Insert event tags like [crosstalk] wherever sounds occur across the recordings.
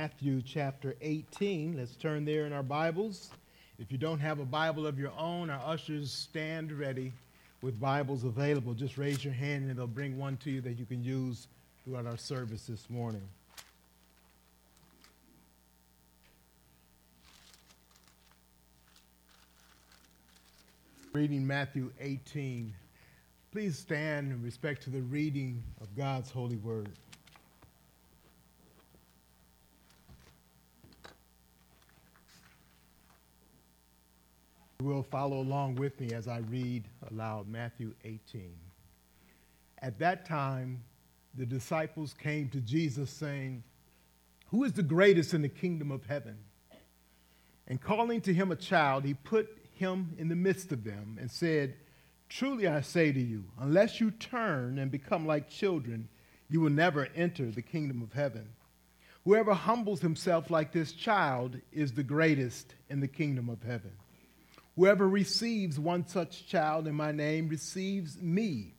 Matthew chapter 18. Let's turn there in our Bibles. If you don't have a Bible of your own, our ushers stand ready with Bibles available. Just raise your hand and they'll bring one to you that you can use throughout our service this morning. Reading Matthew 18. Please stand in respect to the reading of God's holy word. Will follow along with me as I read aloud Matthew 18. At that time, the disciples came to Jesus saying, Who is the greatest in the kingdom of heaven? And calling to him a child, he put him in the midst of them and said, Truly I say to you, unless you turn and become like children, you will never enter the kingdom of heaven. Whoever humbles himself like this child is the greatest in the kingdom of heaven. Whoever receives one such child in my name receives me.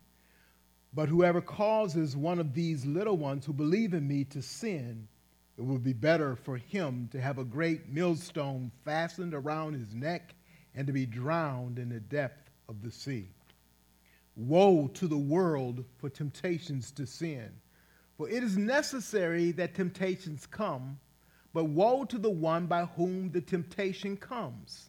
But whoever causes one of these little ones who believe in me to sin, it will be better for him to have a great millstone fastened around his neck and to be drowned in the depth of the sea. Woe to the world for temptations to sin. For it is necessary that temptations come, but woe to the one by whom the temptation comes.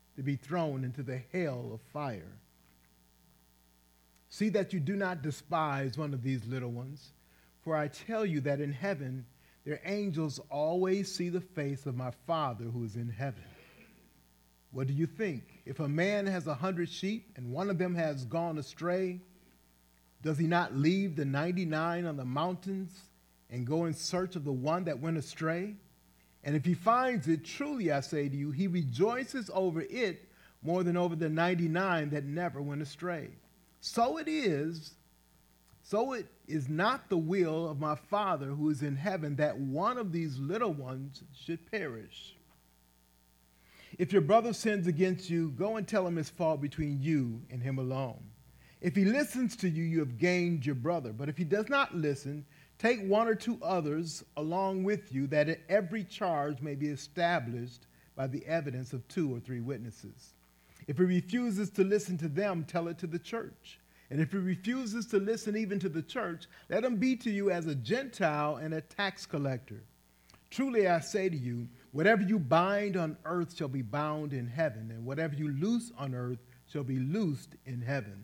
to be thrown into the hell of fire. See that you do not despise one of these little ones, for I tell you that in heaven their angels always see the face of my Father who is in heaven. What do you think? If a man has a hundred sheep and one of them has gone astray, does he not leave the 99 on the mountains and go in search of the one that went astray? And if he finds it, truly I say to you, he rejoices over it more than over the 99 that never went astray. So it is, so it is not the will of my Father who is in heaven that one of these little ones should perish. If your brother sins against you, go and tell him his fault between you and him alone. If he listens to you, you have gained your brother. But if he does not listen, Take one or two others along with you, that every charge may be established by the evidence of two or three witnesses. If he refuses to listen to them, tell it to the church. And if he refuses to listen even to the church, let him be to you as a Gentile and a tax collector. Truly I say to you, whatever you bind on earth shall be bound in heaven, and whatever you loose on earth shall be loosed in heaven.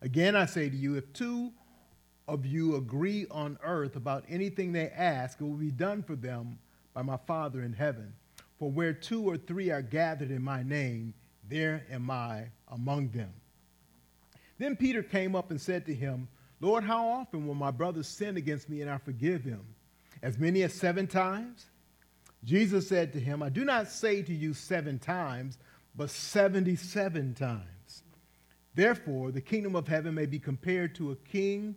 Again I say to you, if two of you agree on earth about anything they ask, it will be done for them by my Father in heaven. For where two or three are gathered in my name, there am I among them. Then Peter came up and said to him, Lord, how often will my brother sin against me and I forgive him? As many as seven times? Jesus said to him, I do not say to you seven times, but 77 times. Therefore, the kingdom of heaven may be compared to a king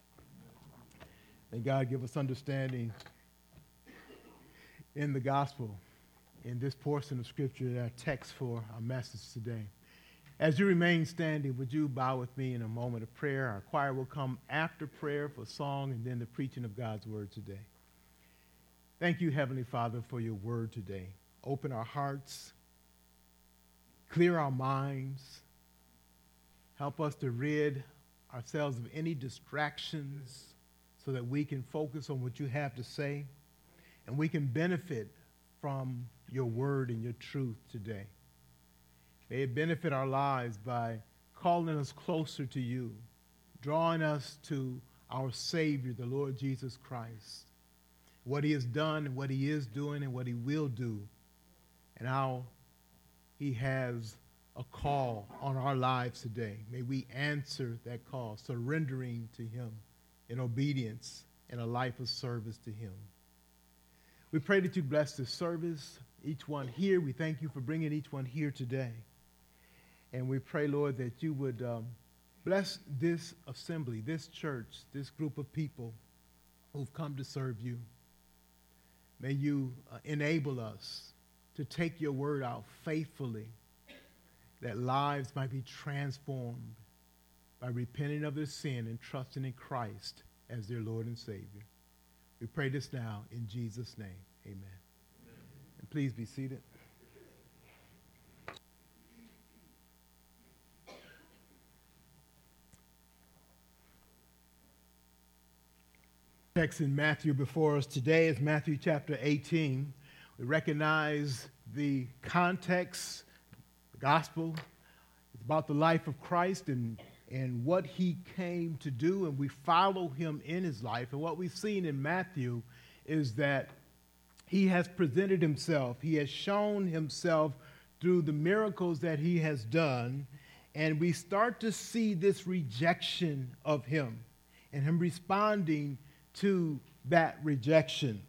May God give us understanding in the gospel, in this portion of scripture, our text for our message today. As you remain standing, would you bow with me in a moment of prayer? Our choir will come after prayer for song and then the preaching of God's word today. Thank you, Heavenly Father, for your word today. Open our hearts, clear our minds, help us to rid ourselves of any distractions so that we can focus on what you have to say and we can benefit from your word and your truth today. May it benefit our lives by calling us closer to you, drawing us to our Savior, the Lord Jesus Christ, what he has done and what he is doing and what he will do, and how he has a call on our lives today. May we answer that call, surrendering to him in obedience and a life of service to him. We pray that you bless this service, each one here. We thank you for bringing each one here today. And we pray, Lord, that you would um, bless this assembly, this church, this group of people who've come to serve you. May you uh, enable us to take your word out faithfully, that lives might be transformed by repenting of their sin and trusting in Christ as their Lord and Savior. We pray this now in Jesus' name. Amen. And please be seated. Text in Matthew before us today is Matthew chapter 18. We recognize the context, the gospel. It's about the life of Christ and and what he came to do, and we follow him in his life. And what we've seen in Matthew is that he has presented himself, he has shown himself through the miracles that he has done, and we start to see this rejection of him and him responding to that rejection.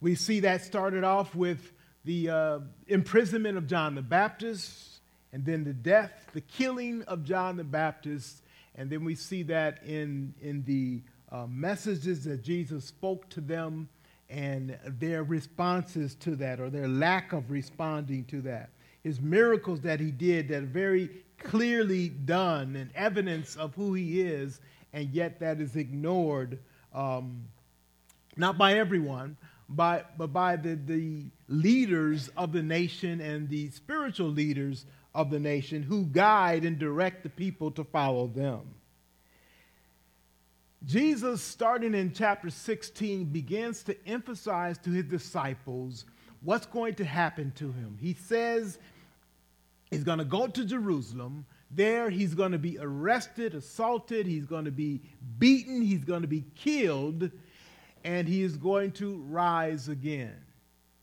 We see that started off with the uh, imprisonment of John the Baptist and then the death, the killing of John the Baptist, and then we see that in, in the uh, messages that Jesus spoke to them and their responses to that or their lack of responding to that. His miracles that he did that are very clearly done and evidence of who he is, and yet that is ignored, um, not by everyone, by, but by the, the leaders of the nation and the spiritual leaders of the nation who guide and direct the people to follow them. Jesus, starting in chapter 16, begins to emphasize to his disciples what's going to happen to him. He says he's going to go to Jerusalem. There, he's going to be arrested, assaulted, he's going to be beaten, he's going to be killed, and he is going to rise again.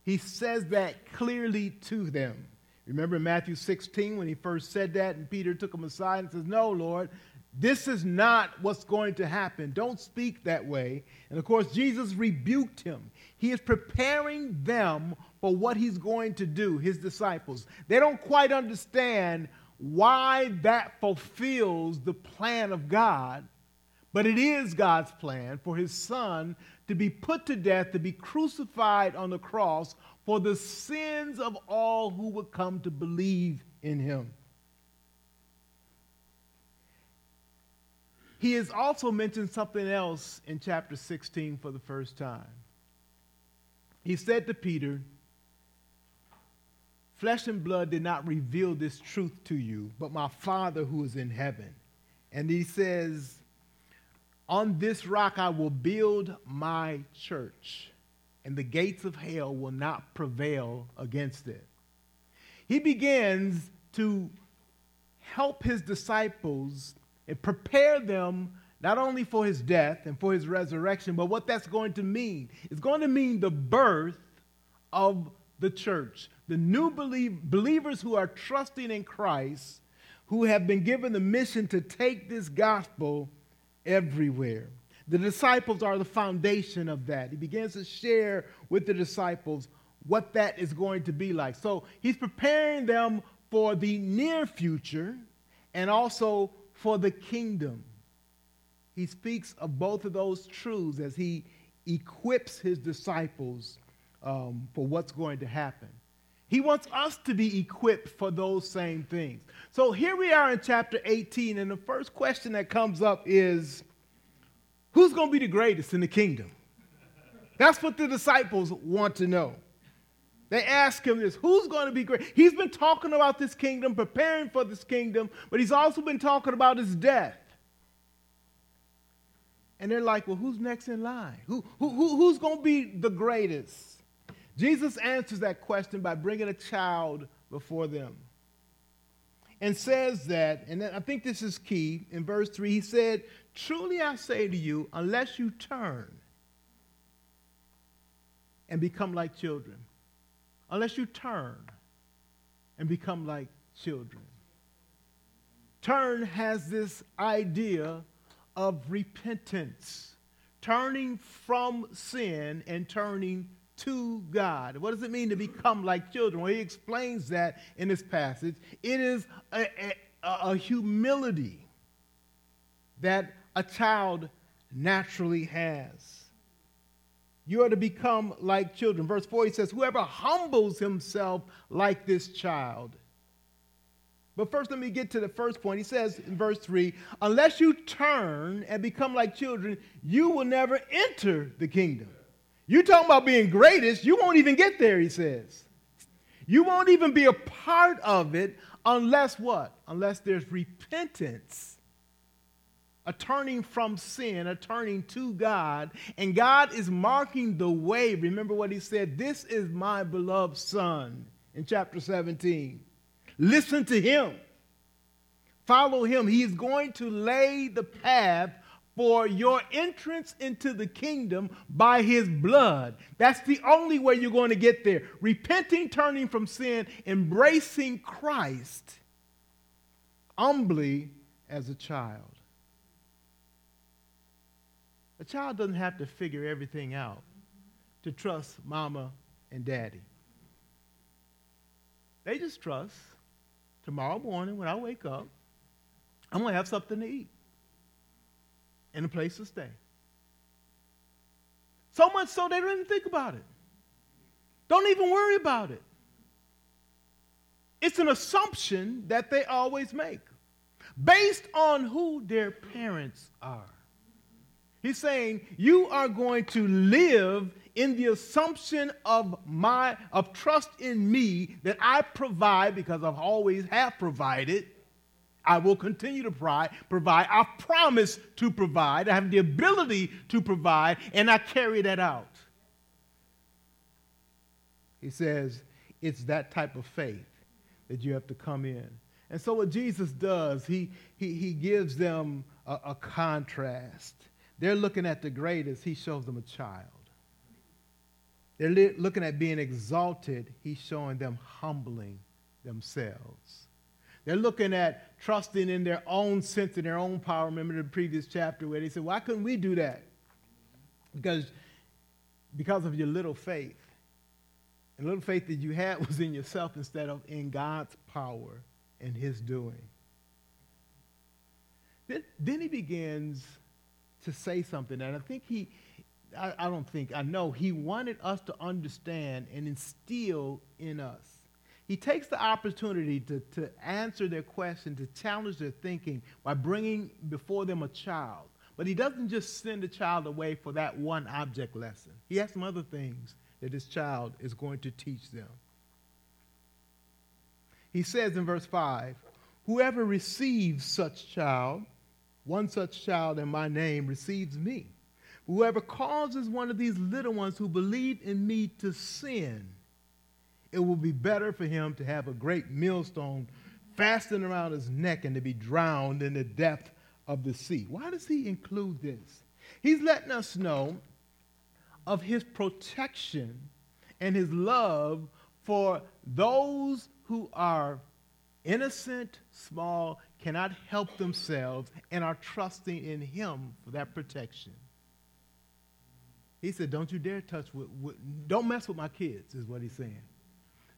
He says that clearly to them. Remember in Matthew 16 when he first said that, and Peter took him aside and says, No, Lord, this is not what's going to happen. Don't speak that way. And of course, Jesus rebuked him. He is preparing them for what he's going to do, his disciples. They don't quite understand why that fulfills the plan of God, but it is God's plan for his son to be put to death, to be crucified on the cross for the sins of all who would come to believe in him. He has also mentioned something else in chapter 16 for the first time. He said to Peter, Flesh and blood did not reveal this truth to you, but my Father who is in heaven. And he says, On this rock I will build my church and the gates of hell will not prevail against it. He begins to help his disciples and prepare them not only for his death and for his resurrection, but what that's going to mean. It's going to mean the birth of the church, the new believe, believers who are trusting in Christ, who have been given the mission to take this gospel everywhere. The disciples are the foundation of that. He begins to share with the disciples what that is going to be like. So he's preparing them for the near future and also for the kingdom. He speaks of both of those truths as he equips his disciples um, for what's going to happen. He wants us to be equipped for those same things. So here we are in chapter 18, and the first question that comes up is who's going to be the greatest in the kingdom? That's what the disciples want to know. They ask him this who's going to be great? He's been talking about this kingdom, preparing for this kingdom, but he's also been talking about his death. And they're like, well, who's next in line? Who, who, who who's going to be the greatest? Jesus answers that question by bringing a child before them and says that, and I think this is key, in verse 3, he said, Truly I say to you, unless you turn and become like children, unless you turn and become like children. Turn has this idea of repentance, turning from sin and turning to God. What does it mean to become like children? Well, he explains that in this passage. It is a, a, a humility that a child naturally has. You are to become like children. Verse 4 he says, Whoever humbles himself like this child. But first, let me get to the first point. He says in verse 3 Unless you turn and become like children, you will never enter the kingdom. You talking about being greatest, you won't even get there, he says. You won't even be a part of it unless what? Unless there's repentance, a turning from sin, a turning to God, and God is marking the way. Remember what he said, This is my beloved Son in chapter 17. Listen to him. Follow him. He is going to lay the path for your entrance into the kingdom by his blood. That's the only way you're going to get there. Repenting, turning from sin, embracing Christ humbly as a child. A child doesn't have to figure everything out to trust mama and daddy. They just trust tomorrow morning when I wake up, I'm going to have something to eat and a place to stay. So much so they don't even think about it. Don't even worry about it. It's an assumption that they always make based on who their parents are. He's saying you are going to live in the assumption of my of trust in me that I provide because I've always have provided I will continue to provide, provide. I promise to provide. I have the ability to provide, and I carry that out. He says it's that type of faith that you have to come in. And so, what Jesus does, he, he, he gives them a, a contrast. They're looking at the greatest, he shows them a child. They're li- looking at being exalted, he's showing them humbling themselves. They're looking at trusting in their own sense and their own power. Remember the previous chapter where they said, Why couldn't we do that? Because, because of your little faith. And little faith that you had was in yourself instead of in God's power and His doing. Then, then he begins to say something, and I think he, I, I don't think, I know, he wanted us to understand and instill in us he takes the opportunity to, to answer their question, to challenge their thinking by bringing before them a child. But he doesn't just send a child away for that one object lesson. He has some other things that this child is going to teach them. He says in verse 5 Whoever receives such child, one such child in my name, receives me. Whoever causes one of these little ones who believe in me to sin, it will be better for him to have a great millstone fastened around his neck and to be drowned in the depth of the sea. Why does he include this? He's letting us know of his protection and his love for those who are innocent, small, cannot help themselves, and are trusting in him for that protection. He said, Don't you dare touch with, with, don't mess with my kids, is what he's saying.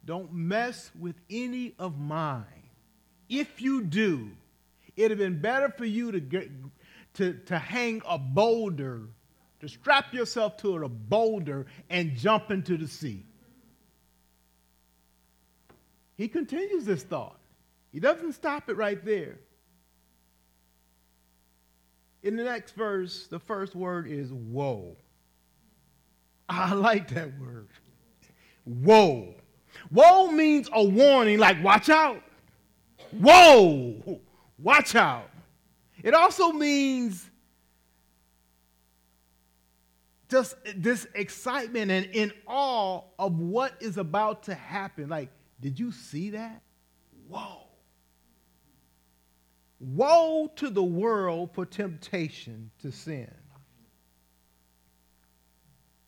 Don't mess with any of mine. If you do, it'd have been better for you to, get, to, to hang a boulder, to strap yourself to a boulder and jump into the sea. He continues this thought. He doesn't stop it right there. In the next verse, the first word is woe. I like that word. Woe. Woe means a warning, like watch out. Whoa, watch out. It also means just this excitement and in awe of what is about to happen. Like, did you see that? Whoa. Woe to the world for temptation to sin.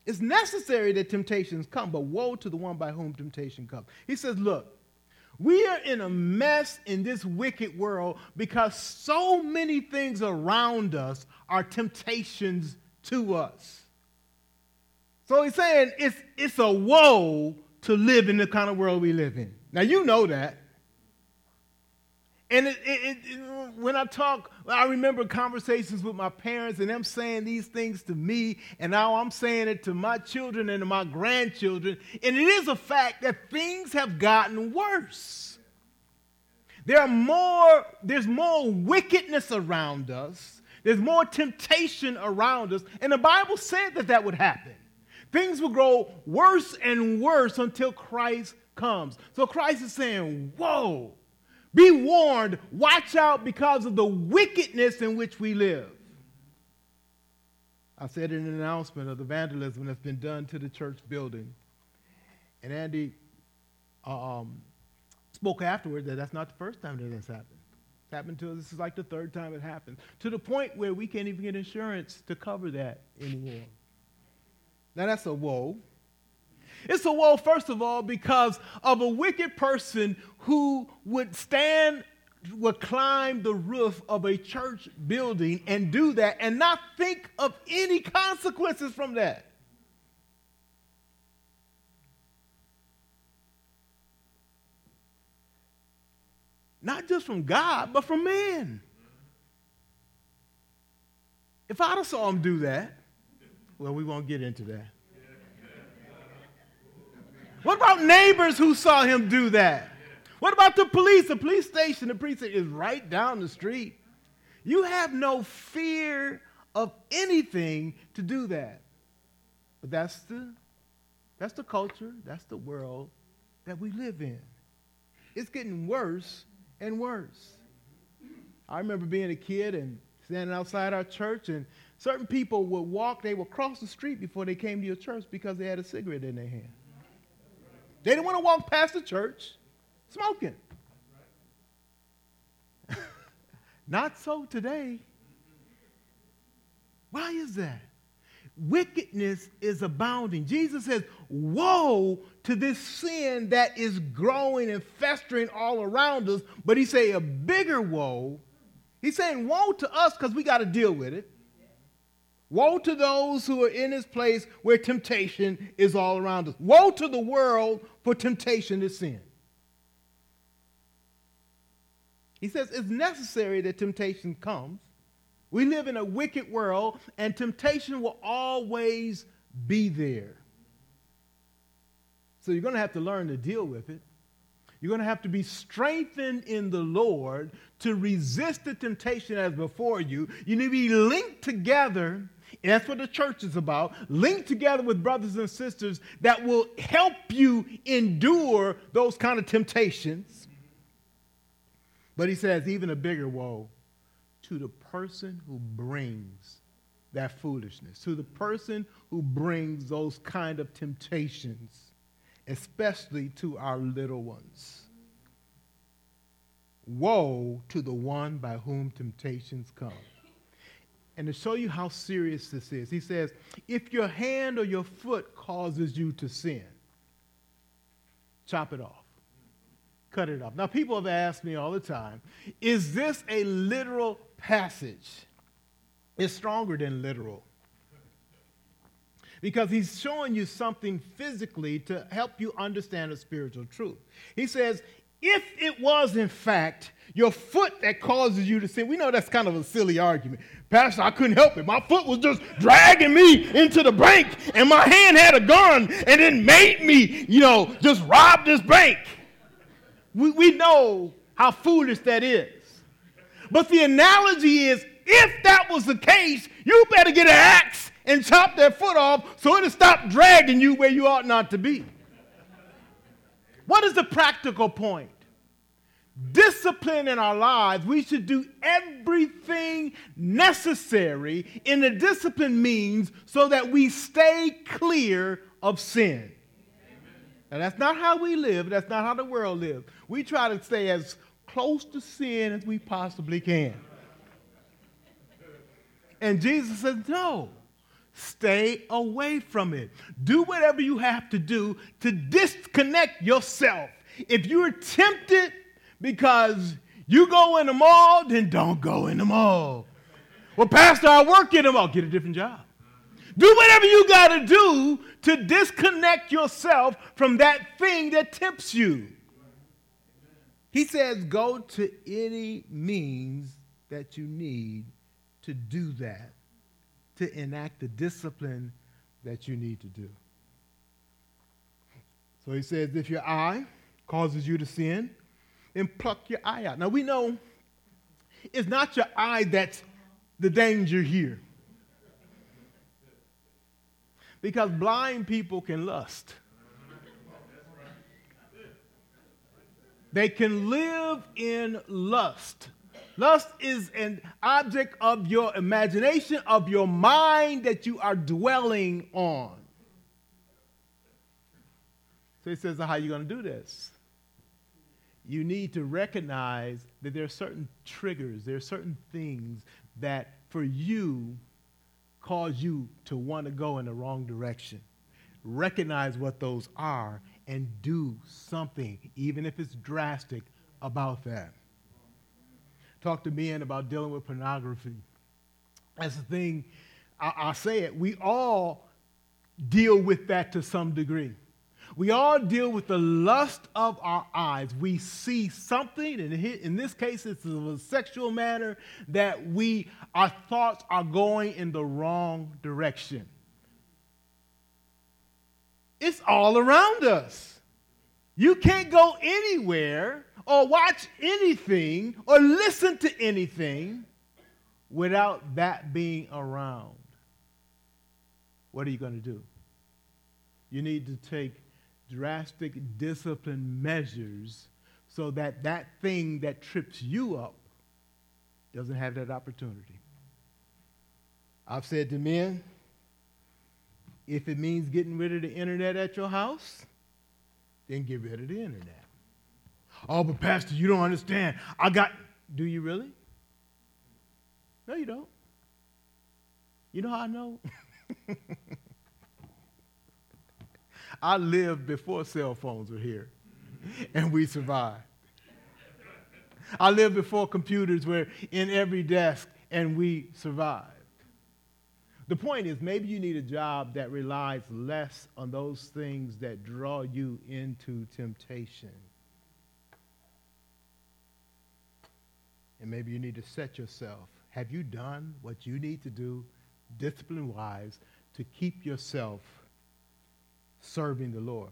It's necessary that temptations come, but woe to the one by whom temptation comes. He says, Look, we are in a mess in this wicked world because so many things around us are temptations to us. So he's saying it's, it's a woe to live in the kind of world we live in. Now, you know that. And it, it, it, when I talk, I remember conversations with my parents and them saying these things to me, and now I'm saying it to my children and to my grandchildren. And it is a fact that things have gotten worse. There are more, there's more wickedness around us. There's more temptation around us. And the Bible said that that would happen. Things will grow worse and worse until Christ comes. So Christ is saying, Whoa, be warned, watch out because of the wickedness in which we live. I said in an announcement of the vandalism that's been done to the church building. And Andy um, spoke afterward that that's not the first time that this happened. It's happened to us. This is like the third time it happened. To the point where we can't even get insurance to cover that anymore. Now that's a woe. It's a woe, first of all, because of a wicked person who would stand, would climb the roof of a church building and do that and not think of any consequences from that. Not just from God, but from man. If I'd have saw him do that, well, we won't get into that. What about neighbors who saw him do that? What about the police? The police station, the precinct is right down the street. You have no fear of anything to do that. But that's the, that's the culture, that's the world that we live in. It's getting worse and worse. I remember being a kid and standing outside our church, and certain people would walk, they would cross the street before they came to your church because they had a cigarette in their hand. They didn't want to walk past the church smoking. [laughs] Not so today. Why is that? Wickedness is abounding. Jesus says, Woe to this sin that is growing and festering all around us. But he say a bigger woe. He's saying woe to us because we got to deal with it. Woe to those who are in this place where temptation is all around us. Woe to the world for temptation to sin. He says it's necessary that temptation comes. We live in a wicked world, and temptation will always be there. So you're going to have to learn to deal with it. You're going to have to be strengthened in the Lord to resist the temptation as before you. You need to be linked together and that's what the church is about. Linked together with brothers and sisters that will help you endure those kind of temptations. But he says, even a bigger woe to the person who brings that foolishness, to the person who brings those kind of temptations, especially to our little ones. Woe to the one by whom temptations come. And to show you how serious this is, he says, if your hand or your foot causes you to sin, chop it off. Cut it off. Now, people have asked me all the time is this a literal passage? It's stronger than literal because he's showing you something physically to help you understand a spiritual truth. He says, if it was in fact your foot that causes you to sin, we know that's kind of a silly argument. Pastor, I couldn't help it. My foot was just dragging me into the bank, and my hand had a gun, and it made me, you know, just rob this bank. We, we know how foolish that is. But the analogy is if that was the case, you better get an axe and chop that foot off so it'll stop dragging you where you ought not to be. What is the practical point? Discipline in our lives, we should do everything necessary in the discipline means so that we stay clear of sin. Now, that's not how we live. That's not how the world lives. We try to stay as close to sin as we possibly can. And Jesus says, no. Stay away from it. Do whatever you have to do to disconnect yourself. If you're tempted because you go in the mall, then don't go in the mall. Well, Pastor, I work in the mall. Get a different job. Do whatever you got to do to disconnect yourself from that thing that tempts you. He says, go to any means that you need to do that to enact the discipline that you need to do. So he says, if your eye causes you to sin, then pluck your eye out. Now we know it's not your eye that's the danger here. Because blind people can lust. They can live in lust. Lust is an object of your imagination, of your mind that you are dwelling on. So he says, How are you going to do this? You need to recognize that there are certain triggers, there are certain things that for you cause you to want to go in the wrong direction. Recognize what those are and do something, even if it's drastic, about that talk to men about dealing with pornography. That's the thing, I, I say it, we all deal with that to some degree. We all deal with the lust of our eyes. We see something, and in this case, it's a sexual manner that we, our thoughts are going in the wrong direction. It's all around us. You can't go anywhere or watch anything or listen to anything without that being around. What are you going to do? You need to take drastic discipline measures so that that thing that trips you up doesn't have that opportunity. I've said to men, if it means getting rid of the internet at your house, then get rid of the internet. Oh, but Pastor, you don't understand. I got. Do you really? No, you don't. You know how I know? [laughs] I lived before cell phones were here, and we survived. I lived before computers were in every desk, and we survived. The point is, maybe you need a job that relies less on those things that draw you into temptation. And maybe you need to set yourself. Have you done what you need to do, discipline wise, to keep yourself serving the Lord?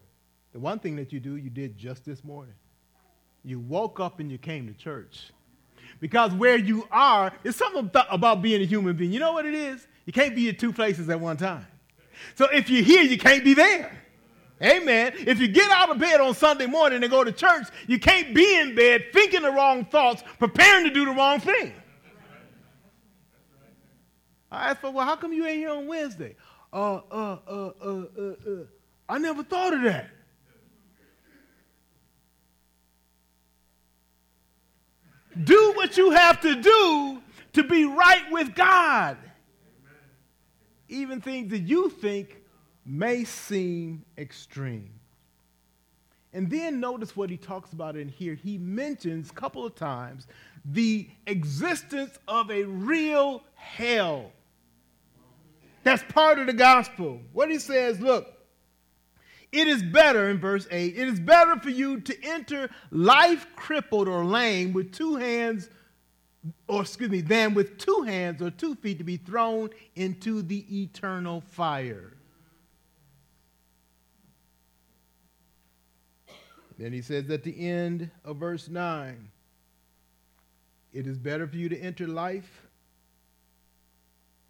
The one thing that you do, you did just this morning. You woke up and you came to church. Because where you are, it's something about being a human being. You know what it is? You can't be in two places at one time. So if you're here, you can't be there. Amen. If you get out of bed on Sunday morning and go to church, you can't be in bed thinking the wrong thoughts, preparing to do the wrong thing. I asked for, well, how come you ain't here on Wednesday? Uh, uh, uh, uh, uh, uh. I never thought of that. Do what you have to do to be right with God. Even things that you think may seem extreme. And then notice what he talks about in here. He mentions a couple of times the existence of a real hell. That's part of the gospel. What he says, look, it is better, in verse 8, it is better for you to enter life crippled or lame with two hands, or excuse me, than with two hands or two feet to be thrown into the eternal fire. Then he says at the end of verse 9, it is better for you to enter life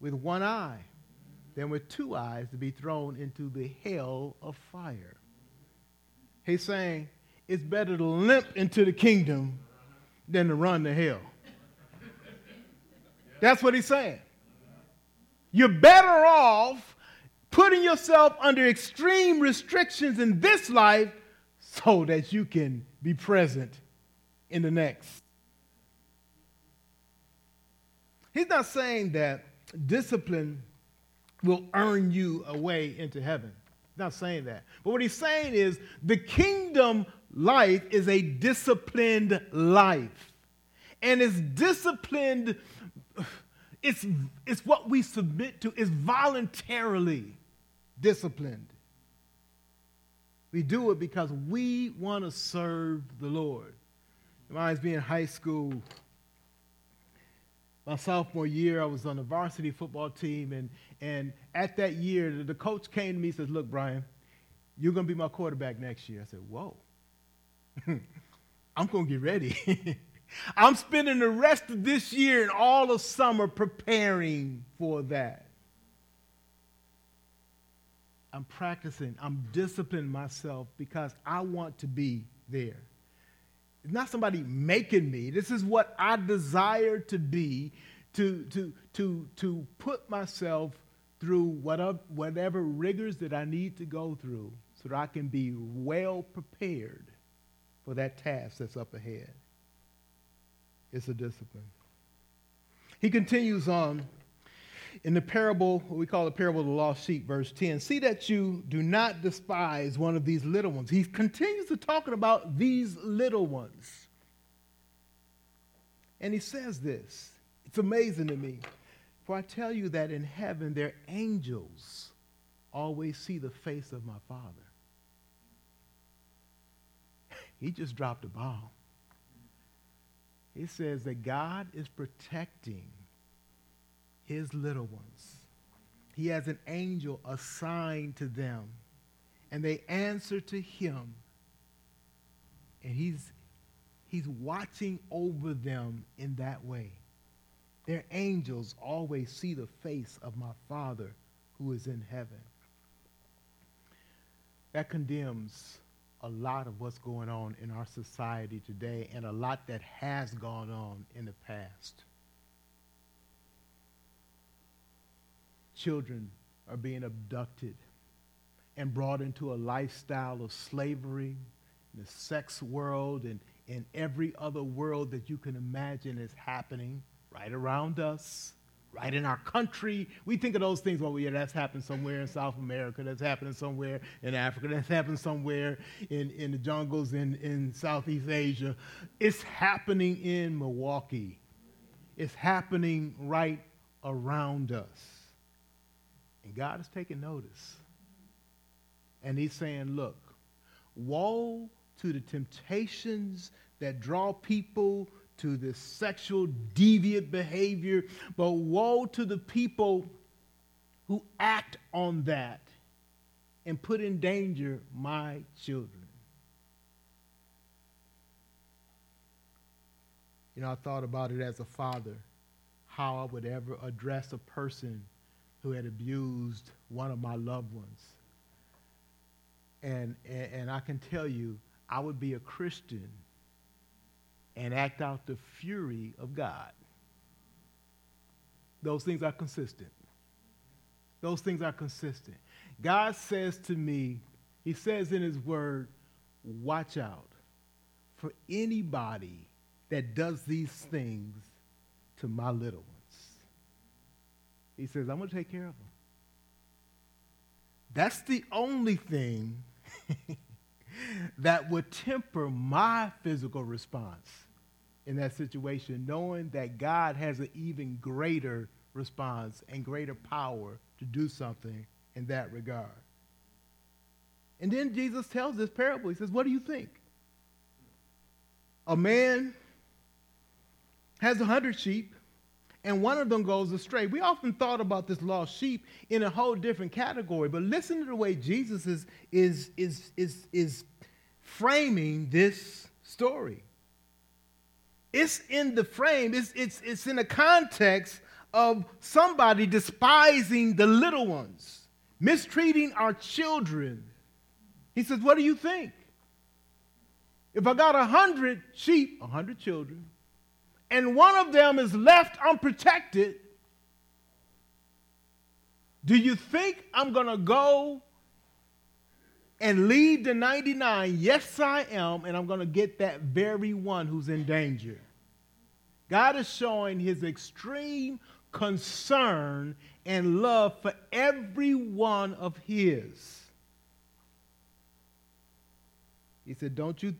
with one eye than with two eyes to be thrown into the hell of fire. He's saying it's better to limp into the kingdom than to run to hell. That's what he's saying. You're better off putting yourself under extreme restrictions in this life so that you can be present in the next. He's not saying that discipline will earn you a way into heaven. He's not saying that. But what he's saying is the kingdom life is a disciplined life. And it's disciplined, it's, it's what we submit to, it's voluntarily disciplined. We do it because we want to serve the Lord. When I was being in high school, my sophomore year, I was on the varsity football team, and, and at that year, the coach came to me and says, Look, Brian, you're going to be my quarterback next year. I said, Whoa, [laughs] I'm going to get ready. [laughs] I'm spending the rest of this year and all of summer preparing for that. I'm practicing, I'm disciplining myself because I want to be there. It's not somebody making me. This is what I desire to be, to, to, to, to put myself through whatever, whatever rigors that I need to go through so that I can be well prepared for that task that's up ahead. It's a discipline. He continues on in the parable, what we call the parable of the lost sheep, verse 10, see that you do not despise one of these little ones. He continues to talking about these little ones. And he says this. It's amazing to me. For I tell you that in heaven their angels always see the face of my Father. He just dropped a bomb. He says that God is protecting his little ones. He has an angel assigned to them, and they answer to him. And he's, he's watching over them in that way. Their angels always see the face of my Father who is in heaven. That condemns a lot of what's going on in our society today and a lot that has gone on in the past. Children are being abducted and brought into a lifestyle of slavery, the sex world, and in every other world that you can imagine is happening right around us, right in our country. We think of those things, well, yeah, that's happened somewhere in South America, that's happening somewhere in Africa, that's happened somewhere in, in the jungles in, in Southeast Asia. It's happening in Milwaukee. It's happening right around us. And God is taking notice. And he's saying, look, woe to the temptations that draw people to this sexual deviant behavior, but woe to the people who act on that and put in danger my children. You know, I thought about it as a father, how I would ever address a person who had abused one of my loved ones. And, and, and I can tell you, I would be a Christian and act out the fury of God. Those things are consistent. Those things are consistent. God says to me, He says in His Word, watch out for anybody that does these things to my little one. He says, I'm going to take care of them. That's the only thing [laughs] that would temper my physical response in that situation, knowing that God has an even greater response and greater power to do something in that regard. And then Jesus tells this parable. He says, What do you think? A man has a hundred sheep, and one of them goes astray. We often thought about this lost sheep in a whole different category, but listen to the way Jesus is, is, is, is, is framing this story. It's in the frame, it's, it's, it's in the context of somebody despising the little ones, mistreating our children. He says, What do you think? If I got a hundred sheep, a hundred children, and one of them is left unprotected, do you think I'm going to go and leave the 99? Yes, I am, and I'm going to get that very one who's in danger. God is showing his extreme concern and love for every one of his. He said, Don't you,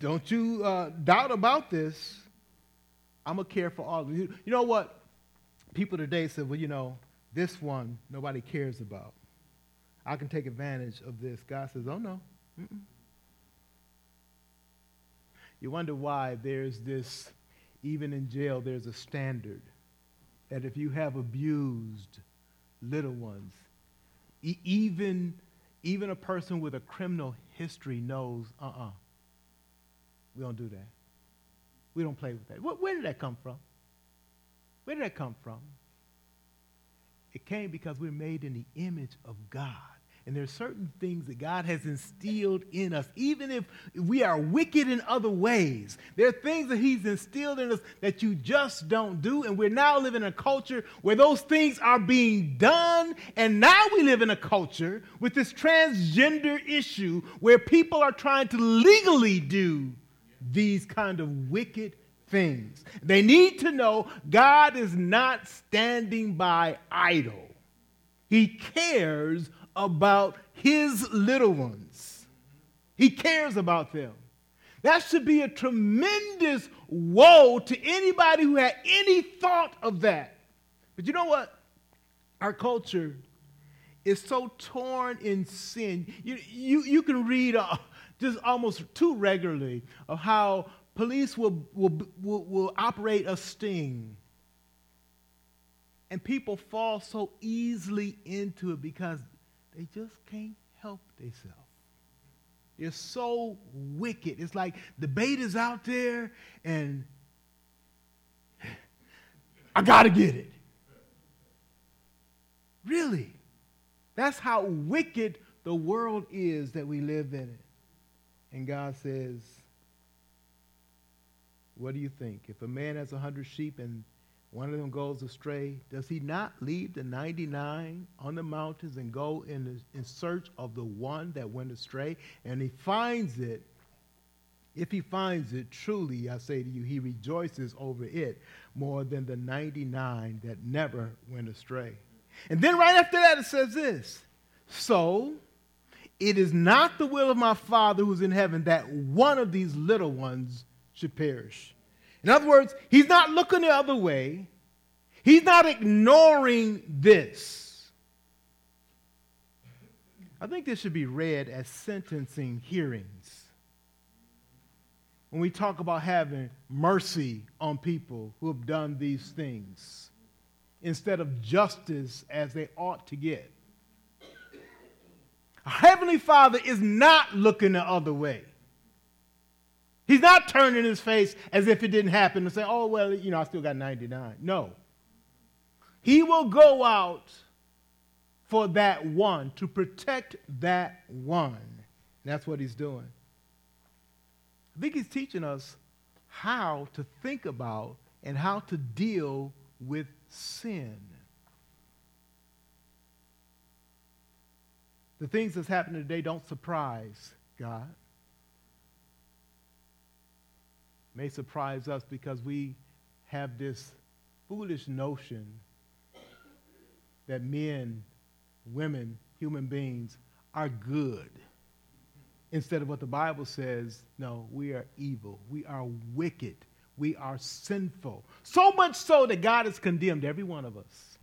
don't you uh, doubt about this. I'm going to care for all of you. You know what? People today said, well, you know, this one nobody cares about. I can take advantage of this. God says, oh, no. Mm-mm. You wonder why there's this, even in jail, there's a standard that if you have abused little ones, e- even, even a person with a criminal history knows, uh uh-uh, uh, we don't do that. We don't play with that. Where did that come from? Where did that come from? It came because we're made in the image of God. And there are certain things that God has instilled in us, even if we are wicked in other ways. There are things that He's instilled in us that you just don't do. And we're now living in a culture where those things are being done. And now we live in a culture with this transgender issue where people are trying to legally do these kind of wicked things. They need to know God is not standing by idle. He cares about his little ones. He cares about them. That should be a tremendous woe to anybody who had any thought of that. But you know what? Our culture is so torn in sin. You, you, you can read uh, just almost too regularly of how police will, will, will, will operate a sting. And people fall so easily into it because they just can't help themselves. They're so wicked. It's like the bait is out there and I got to get it. Really? That's how wicked the world is that we live in it. And God says, What do you think? If a man has a hundred sheep and one of them goes astray, does he not leave the 99 on the mountains and go in, in search of the one that went astray? And he finds it. If he finds it, truly, I say to you, he rejoices over it more than the 99 that never went astray. And then right after that, it says this So it is not the will of my Father who's in heaven that one of these little ones should perish. In other words, he's not looking the other way. He's not ignoring this. I think this should be read as sentencing hearings. When we talk about having mercy on people who have done these things instead of justice as they ought to get. Heavenly Father is not looking the other way. He's not turning his face as if it didn't happen and say, oh, well, you know, I still got 99. No. He will go out for that one, to protect that one. And that's what he's doing. I think he's teaching us how to think about and how to deal with sin. The things that's happening today don't surprise God. May surprise us because we have this foolish notion that men, women, human beings are good. instead of what the Bible says. No, we are evil. We are wicked. We are sinful. So much so that God has condemned every one of us.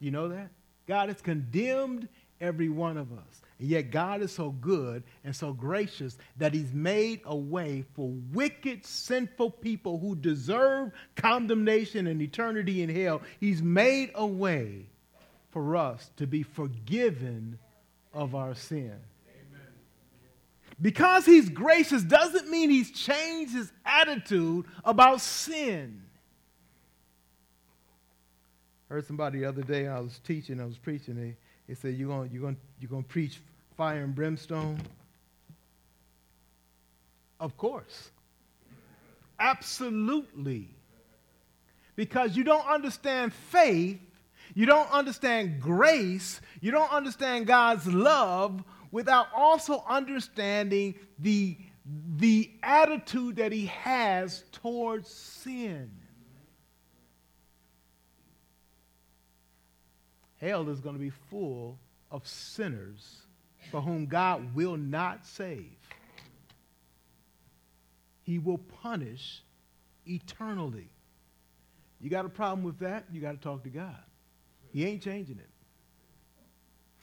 You know that? God has condemned every one of us. And yet God is so good and so gracious that he's made a way for wicked, sinful people who deserve condemnation and eternity in hell. He's made a way for us to be forgiven of our sin. Because he's gracious doesn't mean he's changed his attitude about sin. I heard somebody the other day, I was teaching, I was preaching, they said, You're going you're gonna, you're gonna preach fire and brimstone? Of course. Absolutely. Because you don't understand faith, you don't understand grace, you don't understand God's love without also understanding the, the attitude that He has towards sin. Hell is going to be full of sinners for whom God will not save. He will punish eternally. You got a problem with that? You got to talk to God. He ain't changing it.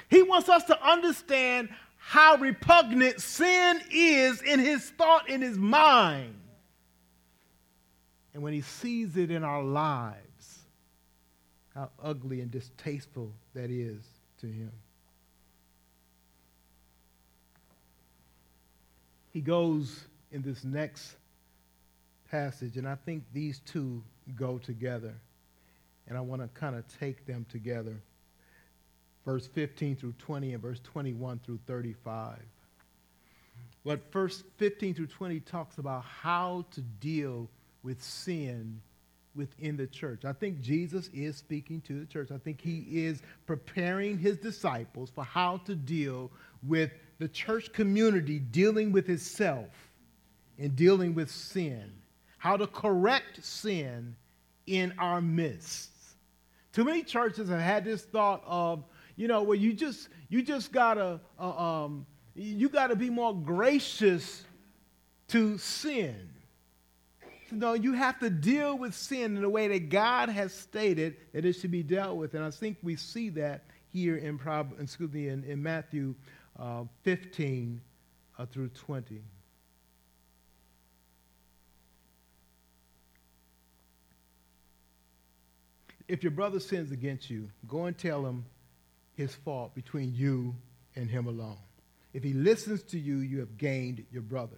He wants us to understand how repugnant sin is in his thought, in his mind. And when he sees it in our lives, how ugly and distasteful that is to him. He goes in this next passage, and I think these two go together. And I want to kind of take them together. Verse 15 through 20 and verse 21 through 35. But verse 15 through 20 talks about how to deal with sin within the church. I think Jesus is speaking to the church. I think he is preparing his disciples for how to deal with the church community dealing with itself and dealing with sin, how to correct sin in our midst. Too many churches have had this thought of, you know, well, you just you just gotta uh, um, you gotta be more gracious to sin. No, you have to deal with sin in the way that God has stated that it should be dealt with. And I think we see that here in, Prob- excuse me, in, in Matthew uh, 15 uh, through 20. If your brother sins against you, go and tell him his fault between you and him alone. If he listens to you, you have gained your brother.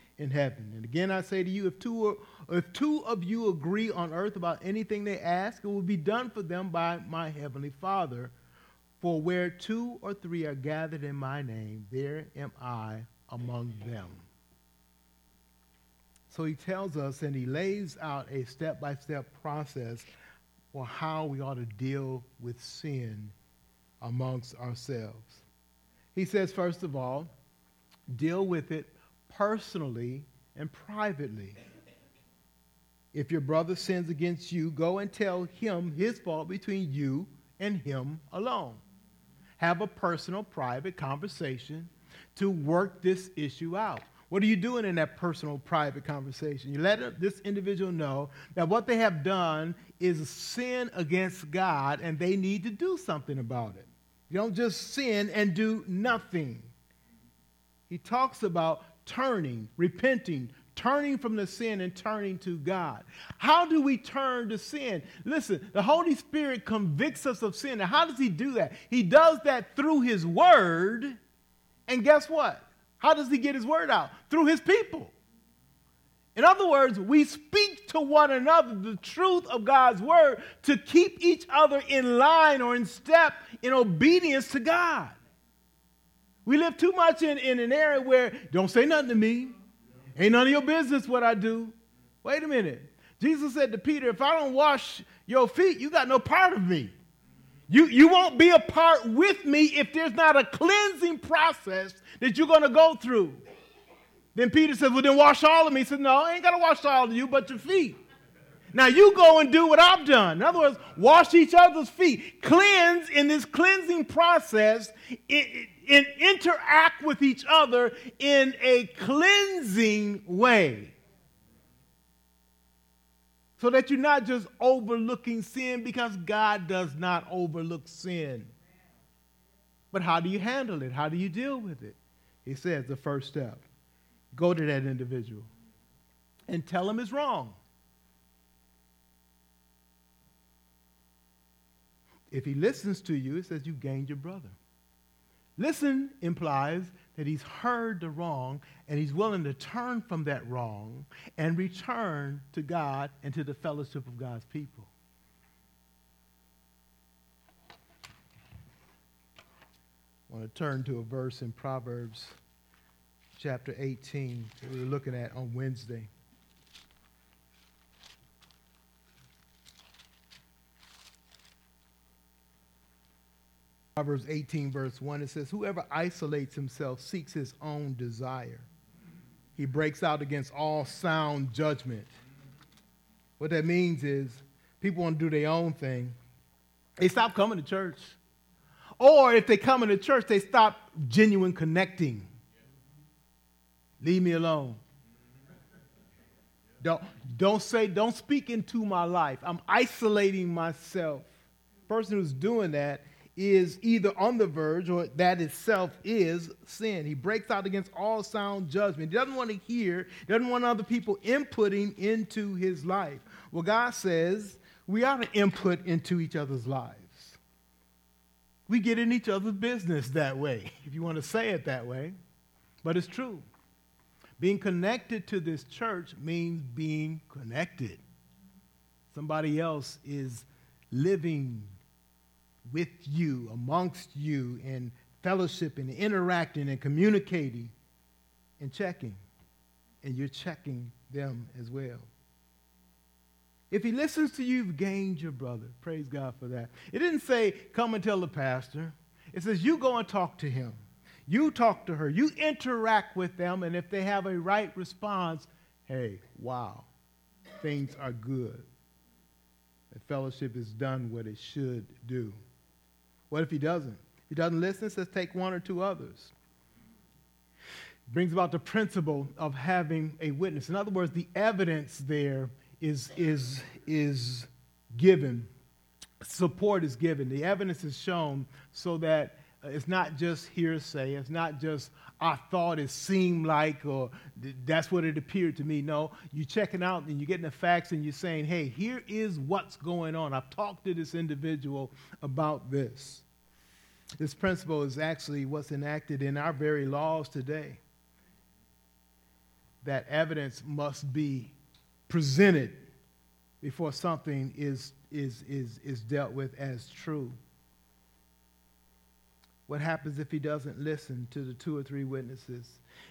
in heaven. And again, I say to you, if two, if two of you agree on earth about anything they ask, it will be done for them by my heavenly Father. For where two or three are gathered in my name, there am I among them. So he tells us and he lays out a step by step process for how we ought to deal with sin amongst ourselves. He says, first of all, deal with it personally and privately. If your brother sins against you, go and tell him his fault between you and him alone. Have a personal, private conversation to work this issue out. What are you doing in that personal, private conversation? You let this individual know that what they have done is a sin against God and they need to do something about it. You don't just sin and do nothing. He talks about turning, repenting, turning from the sin and turning to God. How do we turn to sin? Listen, the Holy Spirit convicts us of sin. Now, how does He do that? He does that through His Word. And guess what? How does He get His Word out? Through His people. In other words, we speak to one another the truth of God's Word to keep each other in line or in step in obedience to God. We live too much in, in an area where don't say nothing to me. Ain't none of your business what I do. Wait a minute. Jesus said to Peter, If I don't wash your feet, you got no part of me. You, you won't be a part with me if there's not a cleansing process that you're going to go through. Then Peter says, Well, then wash all of me. He said, No, I ain't got to wash all of you but your feet. Now you go and do what I've done. In other words, wash each other's feet. Cleanse in this cleansing process, and interact with each other in a cleansing way. So that you're not just overlooking sin because God does not overlook sin. But how do you handle it? How do you deal with it? He says the first step go to that individual and tell him it's wrong. If he listens to you, it says you've gained your brother. Listen implies that he's heard the wrong and he's willing to turn from that wrong and return to God and to the fellowship of God's people. I want to turn to a verse in Proverbs chapter 18 that we were looking at on Wednesday. Proverbs 18, verse 1, it says, Whoever isolates himself seeks his own desire. He breaks out against all sound judgment. What that means is people want to do their own thing. They stop coming to church. Or if they come into church, they stop genuine connecting. Leave me alone. Don't, don't say, don't speak into my life. I'm isolating myself. Person who's doing that is either on the verge or that itself is sin. He breaks out against all sound judgment. He doesn't want to hear, He doesn't want other people inputting into his life. Well, God says we ought to input into each other's lives. We get in each other's business that way, [laughs] if you want to say it that way. But it's true. Being connected to this church means being connected. Somebody else is living with you, amongst you, and fellowship and interacting, and communicating, and checking. And you're checking them as well. If he listens to you, you've gained your brother. Praise God for that. It didn't say, come and tell the pastor. It says, you go and talk to him. You talk to her. You interact with them. And if they have a right response, hey, wow, things are good. The fellowship has done what it should do. What if he doesn't? If he doesn't listen, says take one or two others. It Brings about the principle of having a witness. In other words, the evidence there is, is, is given, support is given, the evidence is shown so that it's not just hearsay. It's not just I thought it seemed like or that's what it appeared to me. No, you're checking out and you're getting the facts and you're saying, hey, here is what's going on. I've talked to this individual about this. This principle is actually what's enacted in our very laws today. That evidence must be presented before something is, is, is, is dealt with as true. What happens if he doesn't listen to the two or three witnesses?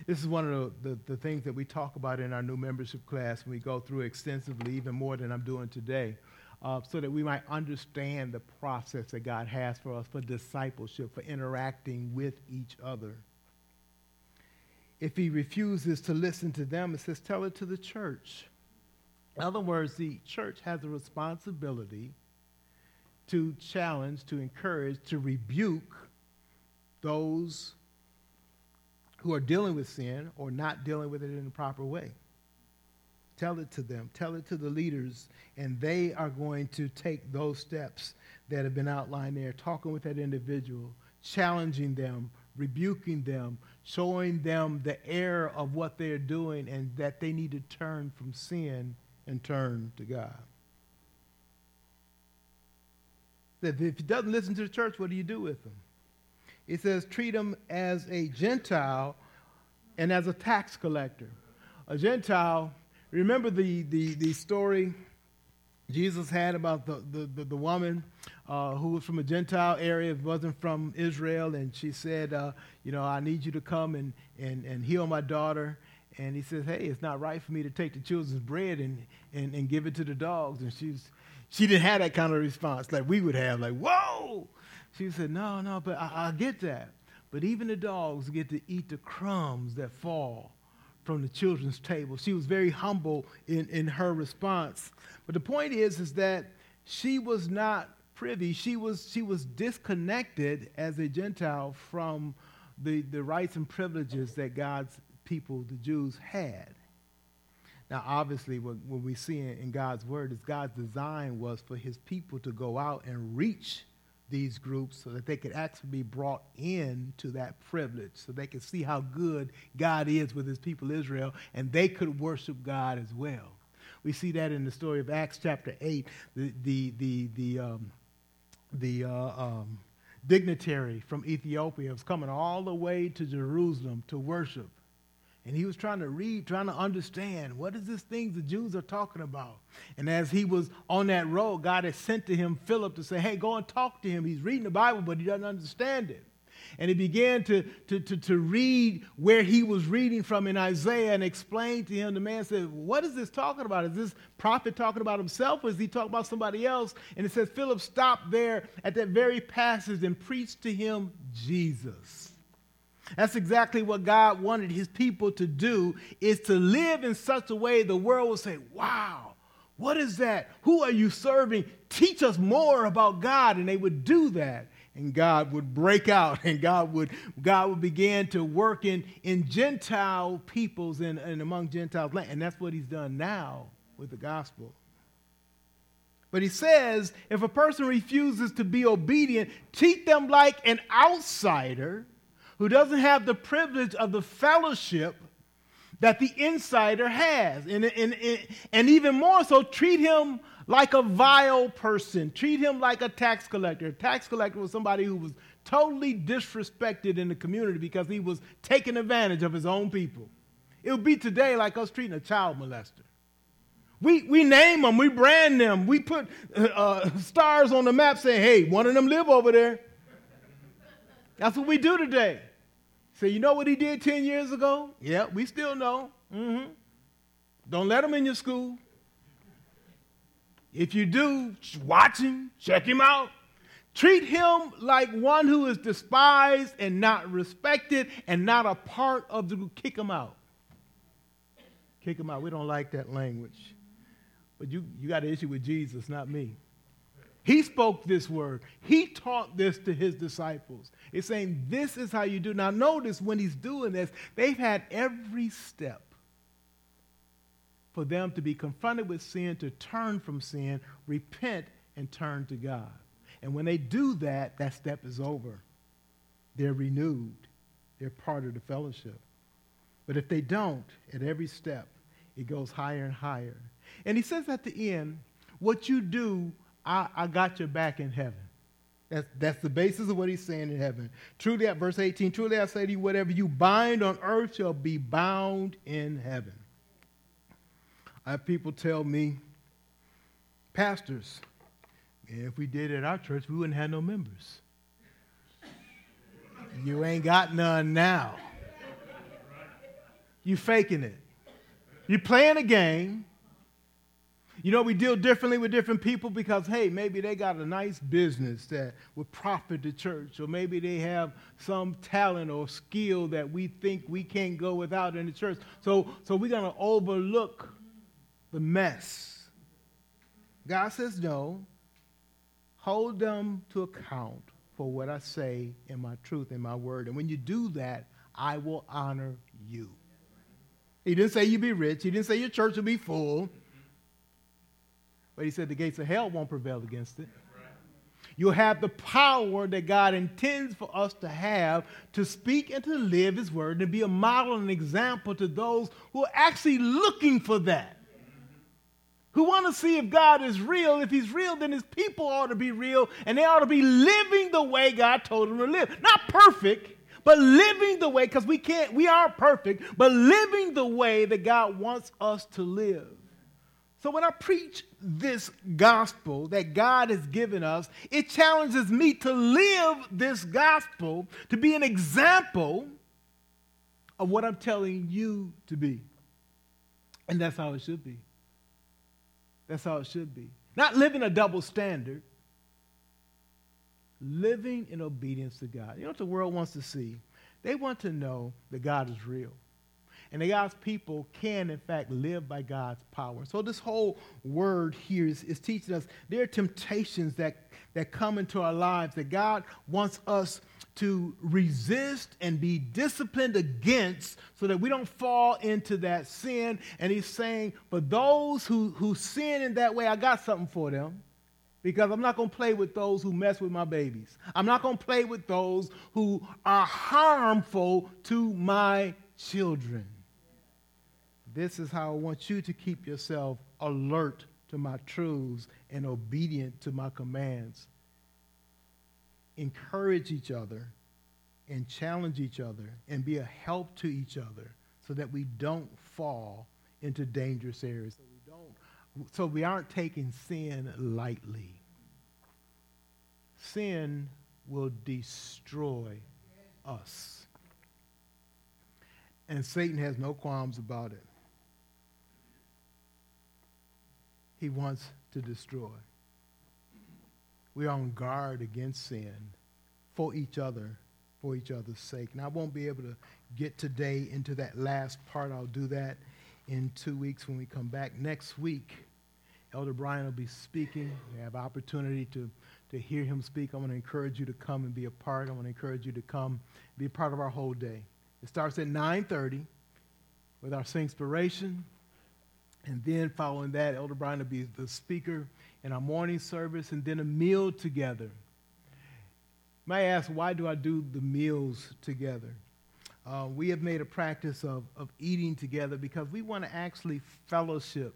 This is one of the, the, the, things that we talk about in our new membership class when we go through extensively, even more than I'm doing today, uh, so that we might understand the process that God has for us for discipleship, for interacting with each other. If he refuses to listen to them, it says, tell it to the church. In other words, the church has a responsibility to challenge, to encourage, to rebuke those who are dealing with sin or not dealing with it in the proper way. Tell it to them, tell it to the leaders, and they are going to take those steps that have been outlined there, talking with that individual, challenging them, rebuking them, showing them the error of what they're doing and that they need to turn from sin and turn to God. If he doesn't listen to the church, what do you do with them? It says, treat him as a Gentile and as a tax collector. A Gentile, remember the, the, the story Jesus had about the, the, the, the woman uh, who was from a Gentile area, wasn't from Israel, and she said, uh, You know, I need you to come and, and, and heal my daughter. And he says, Hey, it's not right for me to take the children's bread and, and, and give it to the dogs. And she's, she didn't have that kind of response like we would have, like, Whoa! She said, No, no, but I, I get that. But even the dogs get to eat the crumbs that fall from the children's table. She was very humble in, in her response. But the point is, is that she was not privy. She was, she was disconnected as a Gentile from the, the rights and privileges that God's people, the Jews, had. Now, obviously, what, what we see in, in God's word is God's design was for his people to go out and reach these groups so that they could actually be brought in to that privilege, so they could see how good God is with his people Israel, and they could worship God as well. We see that in the story of Acts chapter 8. The, the, the, the, um, the uh, um, dignitary from Ethiopia was coming all the way to Jerusalem to worship. And he was trying to read, trying to understand what is this thing the Jews are talking about. And as he was on that road, God had sent to him Philip to say, Hey, go and talk to him. He's reading the Bible, but he doesn't understand it. And he began to, to, to, to read where he was reading from in Isaiah and explained to him. The man said, What is this talking about? Is this prophet talking about himself or is he talking about somebody else? And it says, Philip stopped there at that very passage and preached to him Jesus. That's exactly what God wanted his people to do is to live in such a way the world would say, "Wow, what is that? Who are you serving? Teach us more about God." And they would do that and God would break out [laughs] and God would, God would begin to work in, in Gentile peoples and, and among Gentiles. And that's what he's done now with the gospel. But he says if a person refuses to be obedient, treat them like an outsider who doesn't have the privilege of the fellowship that the insider has. And, and, and, even more so, treat him like a vile person. Treat him like a tax collector. A tax collector was somebody who was totally disrespected in the community because he was taking advantage of his own people. It would be today like us treating a child molester. We, we name them, we brand them, we put uh, uh, stars on the map saying, hey, one of them live over there. That's what we do today. Say, you know what he did 10 years ago? Yeah, we still know. Mm-hmm. Don't let him in your school. If you do, watch him, check him out. Treat him like one who is despised and not respected and not a part of the group. Kick him out. Kick him out. We don't like that language. But you, you got an issue with Jesus, not me. He spoke this word. He taught this to his disciples. It's saying, This is how you do. Now, notice when he's doing this, they've had every step for them to be confronted with sin, to turn from sin, repent, and turn to God. And when they do that, that step is over. They're renewed, they're part of the fellowship. But if they don't, at every step, it goes higher and higher. And he says at the end, What you do, I, I got your back in heaven. That's, that's the basis of what he's saying in heaven. Truly, at verse 18, truly I say to you, whatever you bind on earth shall be bound in heaven. I have people tell me, pastors, if we did it at our church, we wouldn't have no members. You ain't got none now. You faking it. You playing a game. You know, we deal differently with different people because, hey, maybe they got a nice business that would profit the church, or maybe they have some talent or skill that we think we can't go without in the church. So, so we're going to overlook the mess. God says, no, hold them to account for what I say in my truth, in my word. And when you do that, I will honor you. He didn't say you'd be rich. He didn't say your church would be full. But he said the gates of hell won't prevail against it. You'll have the power that God intends for us to have to speak and to live His word and be a model and example to those who are actually looking for that who want to see if God is real. If he's real, then his people ought to be real, and they ought to be living the way God told them to live. Not perfect, but living the way, because we can't, we aren't perfect, but living the way that God wants us to live. So when I preach this gospel that God has given us, it challenges me to live this gospel, to be an example of what I'm telling you to be. And that's how it should be. That's how it should be. Not living a double standard, living in obedience to God. You know what the world wants to see? They want to know that God is real. And that God's people can, in fact, live by God's power. So, this whole word here is, is teaching us there are temptations that, that come into our lives that God wants us to resist and be disciplined against so that we don't fall into that sin. And he's saying, for those who, who sin in that way, I got something for them. Because I'm not going to play with those who mess with my babies. I'm not going to play with those who are harmful to my children. This is how I want you to keep yourself alert to my truths and obedient to my commands encourage each other and challenge each other and be a help to each other so that we don't fall into dangerous areas. So we, don't, so we aren't taking sin lightly. Sin will destroy us. And Satan has no qualms about it. He wants to destroy. We're on guard against sin for each other, for each other's sake. Now, I won't be able to get today into that last part. I'll do that in two weeks when we come back. Next week, Elder Brian will be speaking. We have opportunity to, to hear him speak. I want to encourage you to come and be a part. I want to encourage you to come be a part of our whole day. It starts at 9.30 with our sing inspiration. And then following that, Elder Brian will be the speaker in our morning service and then a meal together. May I ask, why do I do the meals together? Uh, we have made a practice of, of eating together because we want to actually fellowship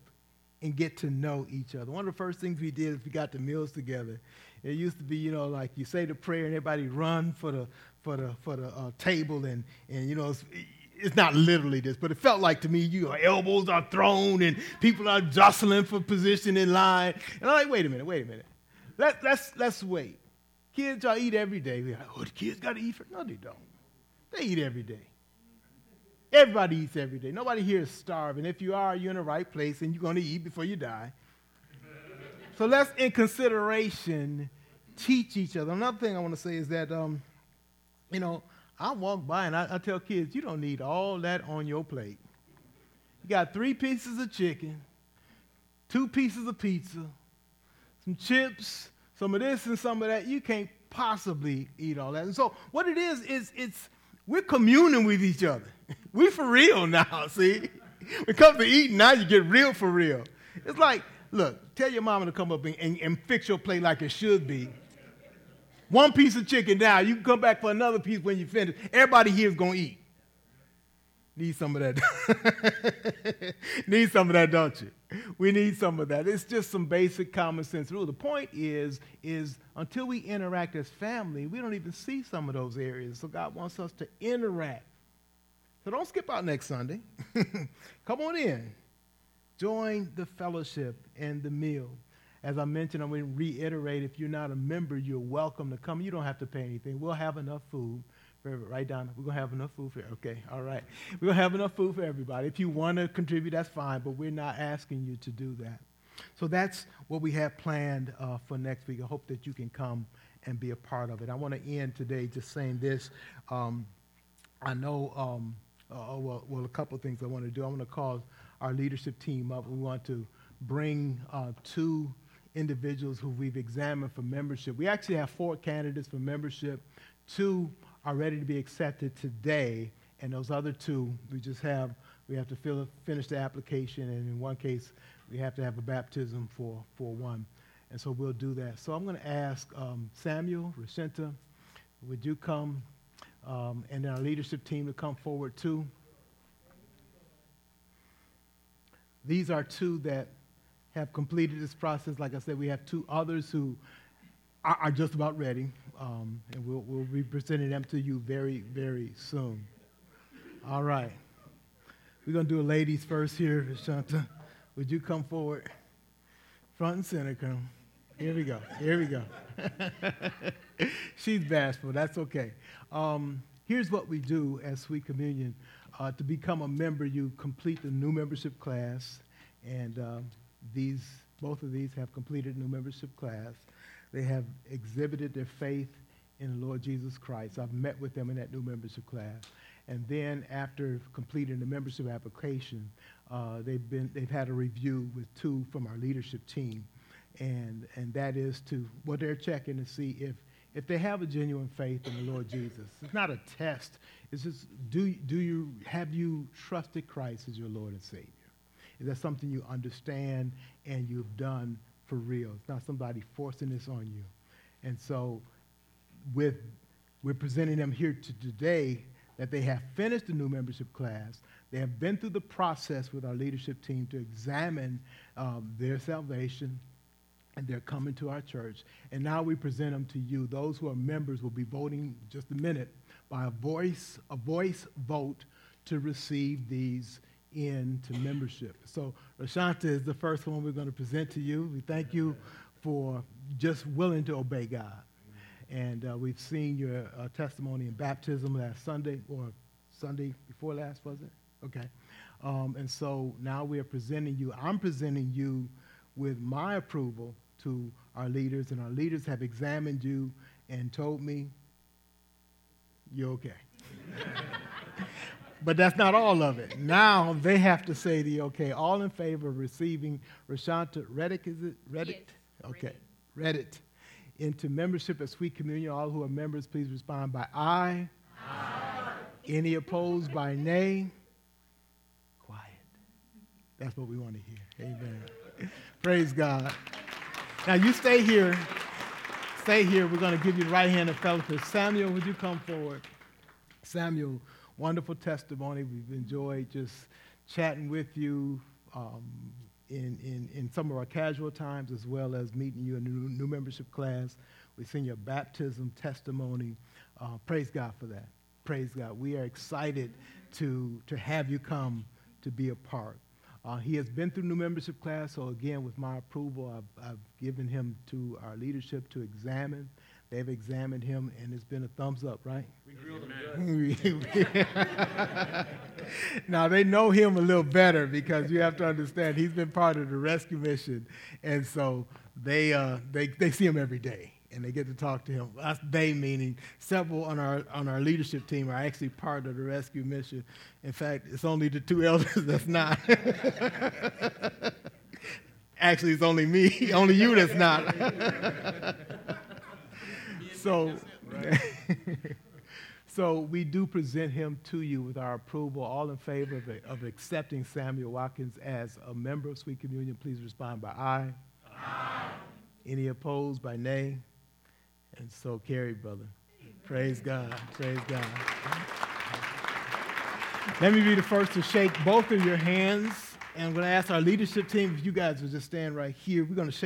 and get to know each other. One of the first things we did is we got the meals together. It used to be, you know, like you say the prayer and everybody run for the for the for the uh, table and and you know it's not literally this, but it felt like to me, you know, elbows are thrown and people are jostling for position in line. And I'm like, wait a minute, wait a minute. Let, let's, let's wait. Kids are eat every day. We're like, oh, the kids got to eat for No, they don't. They eat every day. Everybody eats every day. Nobody here is starving. If you are, you're in the right place and you're going to eat before you die. so let's, in consideration, teach each other. Another thing I want to say is that, um, you know, I walk by and I, I tell kids, you don't need all that on your plate. You got three pieces of chicken, two pieces of pizza, some chips, some of this and some of that. You can't possibly eat all that. And so what it is is it's we're communing with each other. [laughs] we for real now, [laughs] see? When it comes to eating, now you get real for real. It's like, look, tell your mama to come up and, and, and fix your plate like it should be. One piece of chicken now. You can come back for another piece when you finish. Everybody here is going to eat. Need some of that. [laughs] need some of that, don't you? We need some of that. It's just some basic common sense rule. The point is, is until we interact as family, we don't even see some of those areas. So God wants us to interact. So don't skip out next Sunday. [laughs] Come on in. Join the fellowship and the meal. As I mentioned, I'm going to reiterate if you're not a member, you're welcome to come. You don't have to pay anything. We'll have enough food. Right, Donna? We're going to have enough food for Okay, all right. We're going to have enough food for everybody. If you want to contribute, that's fine, but we're not asking you to do that. So that's what we have planned uh, for next week. I hope that you can come and be a part of it. I want to end today just saying this. Um, I know, um, uh, well, well, a couple of things I want to do. I want to call our leadership team up. We want to bring uh, two individuals who we've examined for membership. We actually have four candidates for membership. Two are ready to be accepted today, and those other two, we just have, we have to fill, finish the application, and in one case, we have to have a baptism for, for one. And so we'll do that. So I'm going to ask um, Samuel, Rashanta, would you come, um, and our leadership team to come forward too. These are two that have completed this process. Like I said, we have two others who are, are just about ready, um, and we'll, we'll be presenting them to you very, very soon. All right. We're going to do a ladies first here, Shanta. Would you come forward? Front and center, come. Here we go. Here we go. [laughs] She's bashful. That's okay. Um, here's what we do as Sweet Communion. uh, to become a member, you complete the new membership class, and um, these, both of these have completed new membership class. They have exhibited their faith in the Lord Jesus Christ. I've met with them in that new membership class. And then after completing the membership application, uh, they've, been, they've had a review with two from our leadership team. And, and that is to what they're checking to see if, if they have a genuine faith in the Lord Jesus. It's not a test. It's just, do, do you, have you trusted Christ as your Lord and Savior? Is that something you understand and you've done for real? It's not somebody forcing this on you. And so with, we're presenting them here to today that they have finished the new membership class. They have been through the process with our leadership team to examine um, their salvation, and they're coming to our church. And now we present them to you. Those who are members will be voting just a minute by a voice, a voice vote to receive these into membership. So Rashanta is the first one we're going to present to you. We thank you for just willing to obey God. And uh, we've seen your uh, testimony in baptism last Sunday, or Sunday before last, was it? Okay. Um, and so now we are presenting you, I'm presenting you with my approval to our leaders, and our leaders have examined you and told me you're okay. [laughs] but that's not all of it. Now they have to say the okay. All in favor of receiving Rashanta Reddick, is it? Reddick? Yes, okay. Reddick into membership at Sweet Communion. All who are members, please respond by aye. Aye. Any opposed by nay? Quiet. That's what we want to hear. Amen. Praise God. Now you stay here. Stay here. We're going to give you the right hand of fellowship. Samuel, would you come forward? Samuel, wonderful testimony. We've enjoyed just chatting with you. Um, in, in, in some of our casual times as well as meeting you in new, new membership class. We've seen your baptism testimony. Uh, praise God for that. Praise God. We are excited to, to have you come to be a part. Uh, he has been through new membership class, so again, with my approval, I've, I've given him to our leadership to examine. They've examined him, and it's been a thumbs up, right? We grilled him good. [laughs] now, they know him a little better because you have to understand he's been part of the rescue mission. And so they, uh, they, they see him every day and they get to talk to him. That's they meaning several on our, on our leadership team are actually part of the rescue mission. In fact, it's only the two [laughs] elders that's not. [laughs] actually, it's only me, only you that's not. So, [laughs] so we do present him to you with our approval. All in favor of, of accepting Samuel Watkins as a member of Sweet Communion, please respond by aye. Aye. Any opposed by nay? And so carried, brother. Praise God. Praise God. Let me be the first to shake both of your hands. And I'm going to ask our leadership team if you guys will just stand right here. We're going to shake.